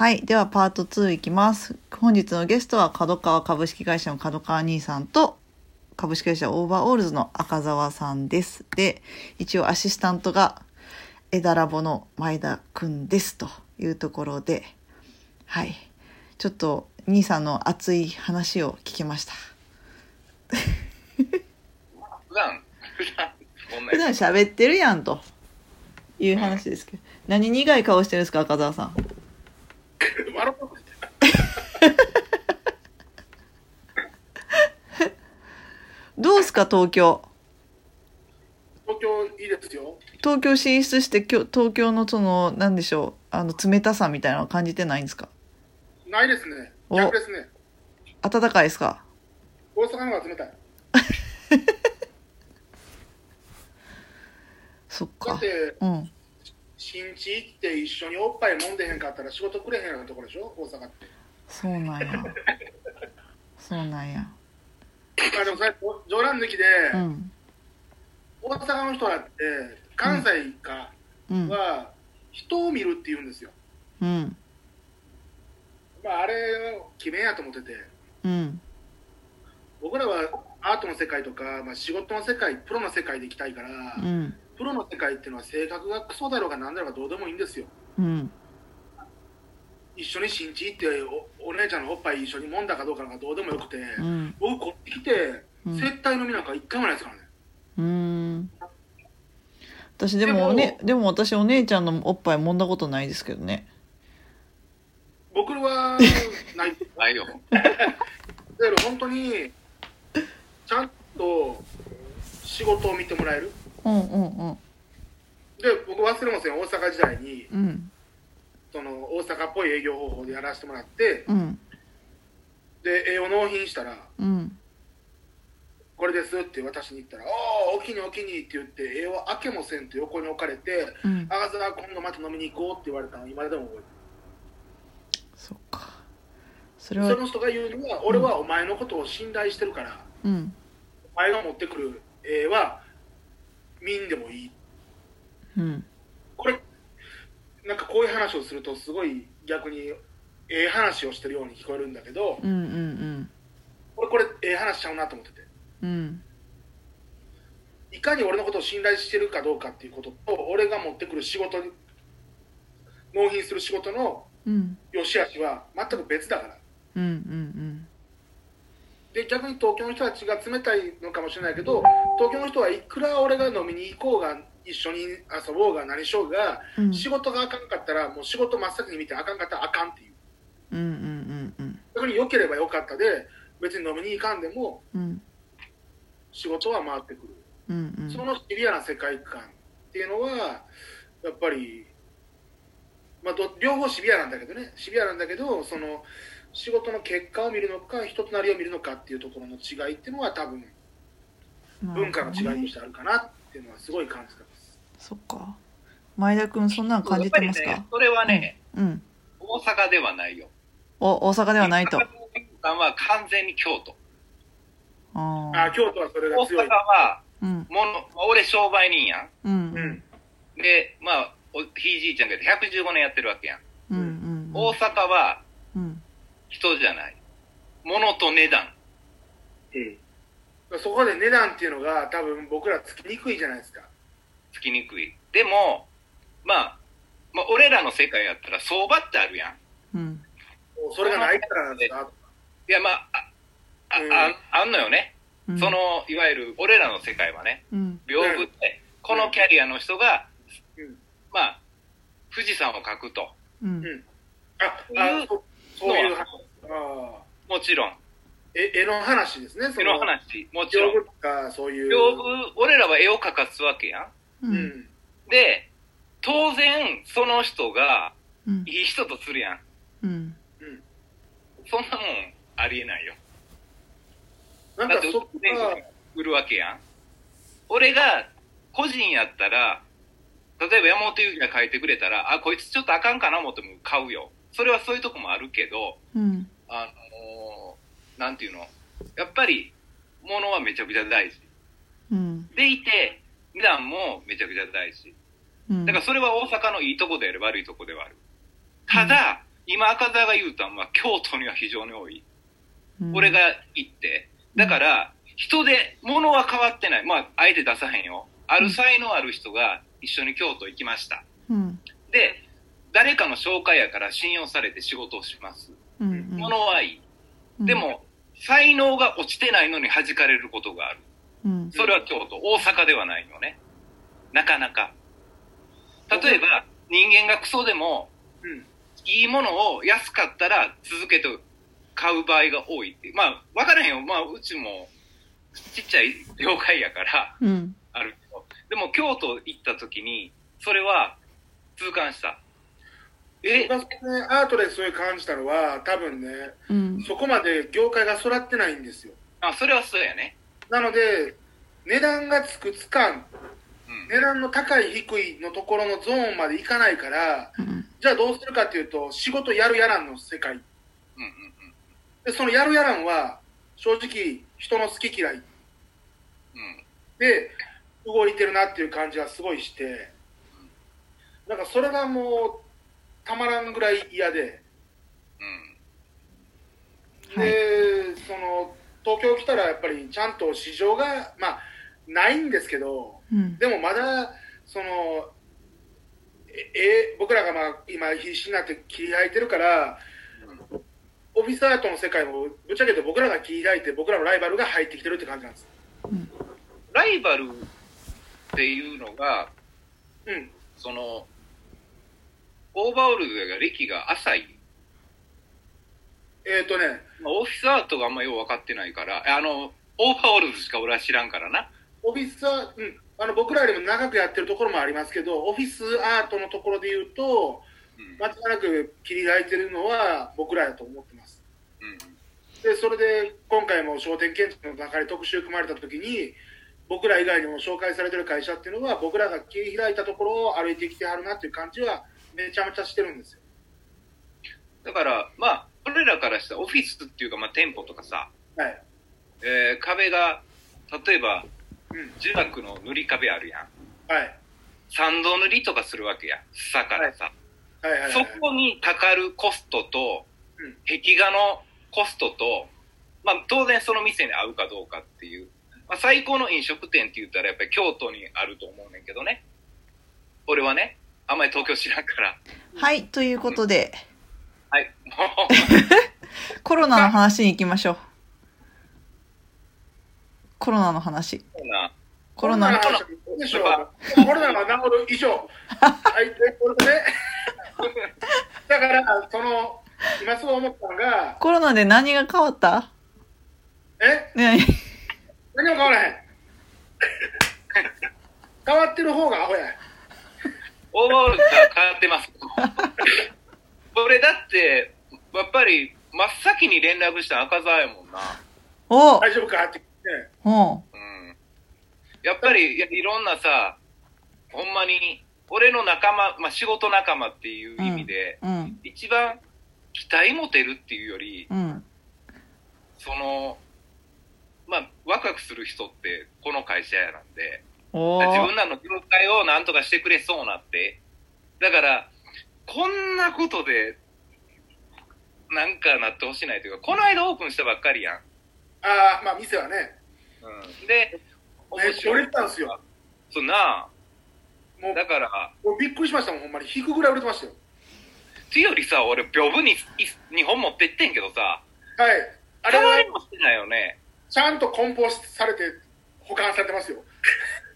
はい。では、パート2いきます。本日のゲストは、角川株式会社の角川兄さんと、株式会社オーバーオールズの赤澤さんです。で、一応アシスタントが、枝ラボの前田くんです。というところで、はい。ちょっと、兄さんの熱い話を聞きました。普段、普段、喋ってるやん、という話ですけど。何苦い顔してるんですか、赤澤さん。笑うどうすか、東京？東京いいですよ。東京進出してきょ東京のその何でしょうあの冷たさみたいなの感じてないんですか？ないですね。お逆ですね。暖かいですか？大阪の方が冷たい。だ そっかって、うん新地行って一緒におっぱい飲んでへんかったら仕事くれへんようなところでしょ？大阪って。そうなんやそうなんやあでもそれ冗談抜きで、うん。大阪の人だって関西かうん。は人を見るって言うんですよ。うん。まああれ決めやと思ってて、うん。僕らはアートの世界とか、まあ、仕事の世界、プロの世界で行きたいから、うん。プロの世界っていうのは性格がクソだろうが何だろうがどうでもいいんですよ。うん一緒に新地行っておお姉ちゃんのおっぱい一緒に揉んだかどうかなんかどうでもよくて、うん僕こっち来て、うん接待飲みなんか一回もないですからね。うん私でもおねでも私お姉ちゃんのおっぱい揉んだことないですけどね僕はない。ないよ。だけど本当に、ちゃんと仕事を見てもらえる。うんうんうんで、僕忘れません、大阪時代に、うんその大阪っぽい営業方法でやらせてもらって、うん。で、絵を納品したら、うん。これですって私に言ったら、おお、おきにおきにって言って、絵を開けもせんと横に置かれて、うんあがざ今度また飲みに行こうって言われたの今でも覚えてる。そっか。それはその人が言うには、俺はお前のことを信頼してるから、うん。お前が持ってくる絵は見んでもいい。うん。これ、なんかこういう話をすると、すごい逆にええ話をしてるように聞こえるんだけど、うんうん俺これええ話しちゃうなと思ってて。うんいかに俺のことを信頼してるかどうかっていうことと、俺が持ってくる仕事に、納品する仕事のうん良し悪しは全く別だから。うんうんで、逆に東京の人たちが冷たいのかもしれないけど、東京の人はいくら俺が飲みに行こうが、一緒に遊ぼうが何しようが、うん。仕事があかんかったら、もう仕事真っ先に見てあかんかったらあかんっていう。うんうんうんうん。逆に良ければ良かったで、別に飲みに行かんでもうん。仕事は回ってくる。うんうん。そのシビアな世界観っていうのは、やっぱり、まあ、ど両方シビアなんだけどね、シビアなんだけど、その仕事の結果を見るのか、人となりを見るのかっていうところの違いっていうのは、多分文化の違いとしてあるかなっていうのは、すごい感じてます。そっか前田君そんなん感じてますか？ね、それはね、うん大阪ではないよ。お大阪ではないと大阪は完全に京都。あああ京都はそれ大阪が強い。は、うんもの、俺商売人やん。うんううんん、で、まあ、おひいじいちゃんが115年やってるわけやん。うんうん大阪はうん人じゃない。物と値段。そこで値段っていうのが、多分僕らつきにくいじゃないですか。つきにくい。でも、まあ、まあ、俺らの世界やったら相場ってあるやん。うんそれがないからなんですか？いや、まあ、あ、あ、ああんのよね。うんその、いわゆる、俺らの世界はね、うん屏風って、このキャリアの人が、うんまあ、富士山を描くと。うんあ、あそそういうもちろん、え絵の話ですね、そ絵の話、もちろん。屏風とか、そういう。屏風、俺らは絵を描かすわけやん。ううんん。で、当然、その人が、うんいい人とするやん。うんそんなもん、ありえないよ。なんだって、かそこ全が、国売るわけやん。俺が、個人やったら、例えば山本由紀が書いてくれたら、あ、こいつちょっとあかんかな思っても買うよ。それはそういうとこもあるけど、うんあなんていうの？やっぱり、物はめちゃくちゃ大事。うんでいて、値段もめちゃくちゃ大事。うんだからそれは大阪のいいとこである悪いとこではある。ただ、今赤澤が言うたんは京都には非常に多い。うん俺が行って。だから、人で、物は変わってない。まあ、あえて出さへんよ。ある才能ある人が一緒に京都行きました。うんで、誰かの紹介やから信用されて仕事をします。うんうん物はいい。うんでも、才能が落ちてないのに弾かれることがある。うんそれは京都、大阪ではないのね。なかなか。例えば、人間がクソでも、うん。いいものを安かったら続けて買う場合が多いって。まあ、わからへんよ。まあ、うちもちっちゃい業界やから、うんあるけど。でも、京都行った時に、それは痛感した。え、アートでそういう感じたのは、多分ね、うんそこまで業界が育ってないんですよ。あ、それはそうやね。なので、値段がつくつかん、うん。値段の高い低いのところのゾーンまでいかないから、うんじゃあどうするかっていうと、仕事やるやらんの世界。うんうんで、そのやるやらんは、正直、人の好き嫌いうん。うん。で動いてるなっていう感じがすごいして、なんかそれがもう、たまらんぐらい嫌で、うん。はいで、その、東京来たらやっぱりちゃんと市場が、まあ、ないんですけど、うんでもまだ、その、え、え僕らがまあ、今必死になって切り開いてるから、オフィスアートの世界も、ぶっちゃけて僕らが切り開いて、僕らのライバルが入ってきてるって感じなんです。ライバルっていうのが、うん。その、オーバーオールズが歴が浅い。えっ、とね、まあ、オフィスアートがあんまよう分かってないから、あの、オーバーオールズしか俺は知らんからな。オフィスアうん、あの僕らよりも長くやってるところもありますけど、オフィスアートのところで言うと、うん。間違いなく切り開いてるのは僕らだと思ってます。うん。で、それで今回も商店建築の中で特集組まれた時に、僕ら以外にも紹介されてる会社っていうのは、僕らが切り開いたところを歩いてきてはるなっていう感じは、めちゃめちゃしてるんですよ。だから、まあ、俺らからしたらオフィスっていうか、まあ、店舗とかさ、はい。えー壁が、例えば、うん。樹木の塗り壁あるやん。はい。三度塗りとかするわけや。さからさ。はいはいはい。そこにかかるコストとうん、壁画のコストと、まあ、当然その店に合うかどうかっていう。まあ、最高の飲食店って言ったらやっぱり京都にあると思うねんけどね。俺はね、あんまり東京知らんから。はいということではい。も コロナの話に行きましょうコロナの話コロナの話。コロナが治る以上。はい、で、これでね。だから、その、今すごい思ったのが、コロナで何が変わった？え？ね何も変わらへん。変わってる方がアホや。オーバーオールが変わってます。俺だって、やっぱり真っ先に連絡した赤澤やもんな。お大丈夫かって言って。おうん。やっぱり、いやいろんなさ、ほんまに、俺の仲間、まあ、仕事仲間っていう意味で、うん一番期待持てるっていうより、うんその、まあ、ワクワクする人ってこの会社やなんで、お自分らの業界をなんとかしてくれそうなって。だから、こんなことで、なんかなってほしないというか、この間オープンしたばっかりやん。ああ、まあ店はね、うん。で、めっちゃ売れてたんですよ。そうなもうだから、もうびっくりしましたもん、ほんまに。引くぐらい売れてましたよ。っていうよりさ、俺、屏風に2本持ってってんけどさ、はい。ああれはれもしてないよね。ちゃんと梱包されて保管されてますよ。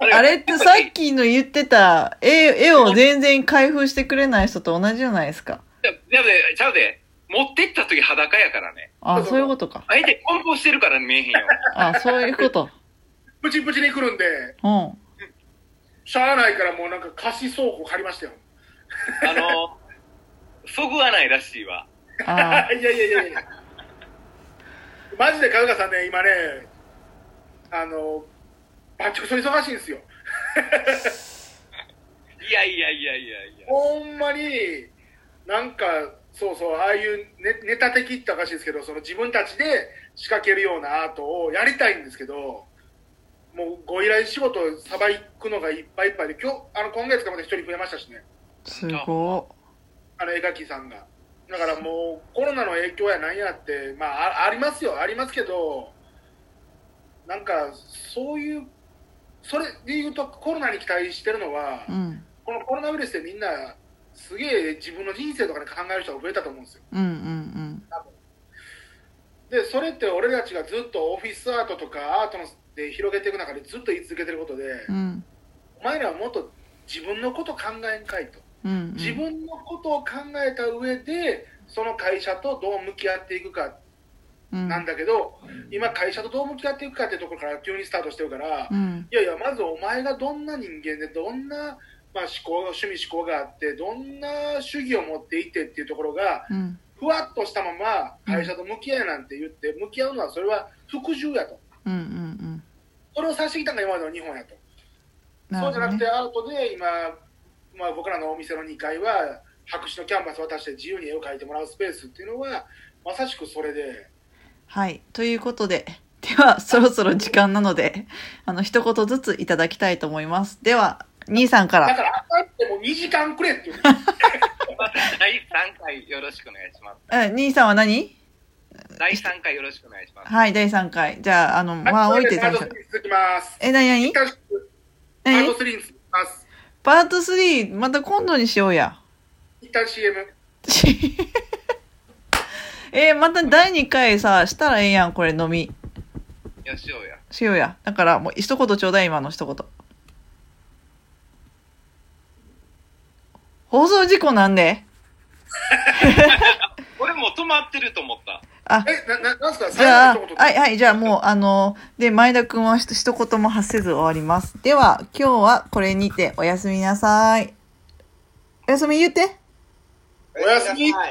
あれってさっきの言ってた絵絵を全然開封してくれない人と同じじゃないですかいや、いやで、ちゃうで、持ってった時裸やからね。あそういうことかあえて梱包してるから見えへんよ。あそういうことプチプチに来るんで、うんしゃあないからもうなんか貸し倉庫借りましたよ。あの、そぐわないらしいわ。あいやいやいやいや。マジでカズカさんね、今ね、あの、バッチクソ忙しいんですよ。いやいやいやいやいや。ほんまに、なんか、そうそう、ああいうネネタ的っておかしいですけど、その自分たちで仕掛けるようなアートをやりたいんですけど、もうご依頼仕事さばくのがいっぱいいっぱいで、今日、あの、今月からまた一人増えましたしね、すごあの、絵描きさんが。だからもうコロナの影響やなんやって、まあ、あありますよ、ありますけど、なんかそういう、それで言うと、コロナに期待してるのは、うん。このコロナウイルスでみんな、すげえ自分の人生とかで考える人が増えたと思うんですよ。うんうんで、それって俺たちがずっとオフィスアートとかアートので広げていく中でずっと言い続けてることで、うん。うん。お前らはもっと自分のこと考えんかいと。うん。自分のことを考えた上で、その会社とどう向き合っていくかうん。なんだけど、今会社とどう向き合っていくかっていうところから急にスタートしてるから、うん。いやいや、まずお前がどんな人間で、どんな、まあ、思考、趣味思考があって、どんな主義を持っていってっていうところが、うん。ふわっとしたまま会社と向き合いなんて言って、向き合うのはそれは服従やと。うん。うん。それをさせてきたのが今までの日本やと。ねそうじゃなくて、。アートで今、まあ、僕らのお店の2階は、白紙のキャンバス渡して自由に絵を描いてもらうスペースっていうのは、まさしくそれで、はい。ということで、では、そろそろ時間なので、あの、一言ずついただきたいと思います。では、兄さんから。だから、あってもう2時間くれっていう。第3回よろしくお願いします。え、兄さんは何？第3回よろしくお願いします。はい、第3回。じゃあ、あの、まあ、はい置いて最初パート3。に続きます。え、なになにパー何ト3に続きます。パート3、また今度にしようや。一旦 CM。えーまた第2回さ、したらええやん、これ飲み。よしようや。しようや。だから、もう一言ちょうだい、今の一言。放送事故なんで 俺もう止まってると思った。あ、え、な、な、なんすか？じゃあ、最後の一言はい、はい、じゃあもう、あの、で、前田くんはひと一言も発せず終わります。では、今日はこれにておやすみなさい。おやすみ言って。おやすみ。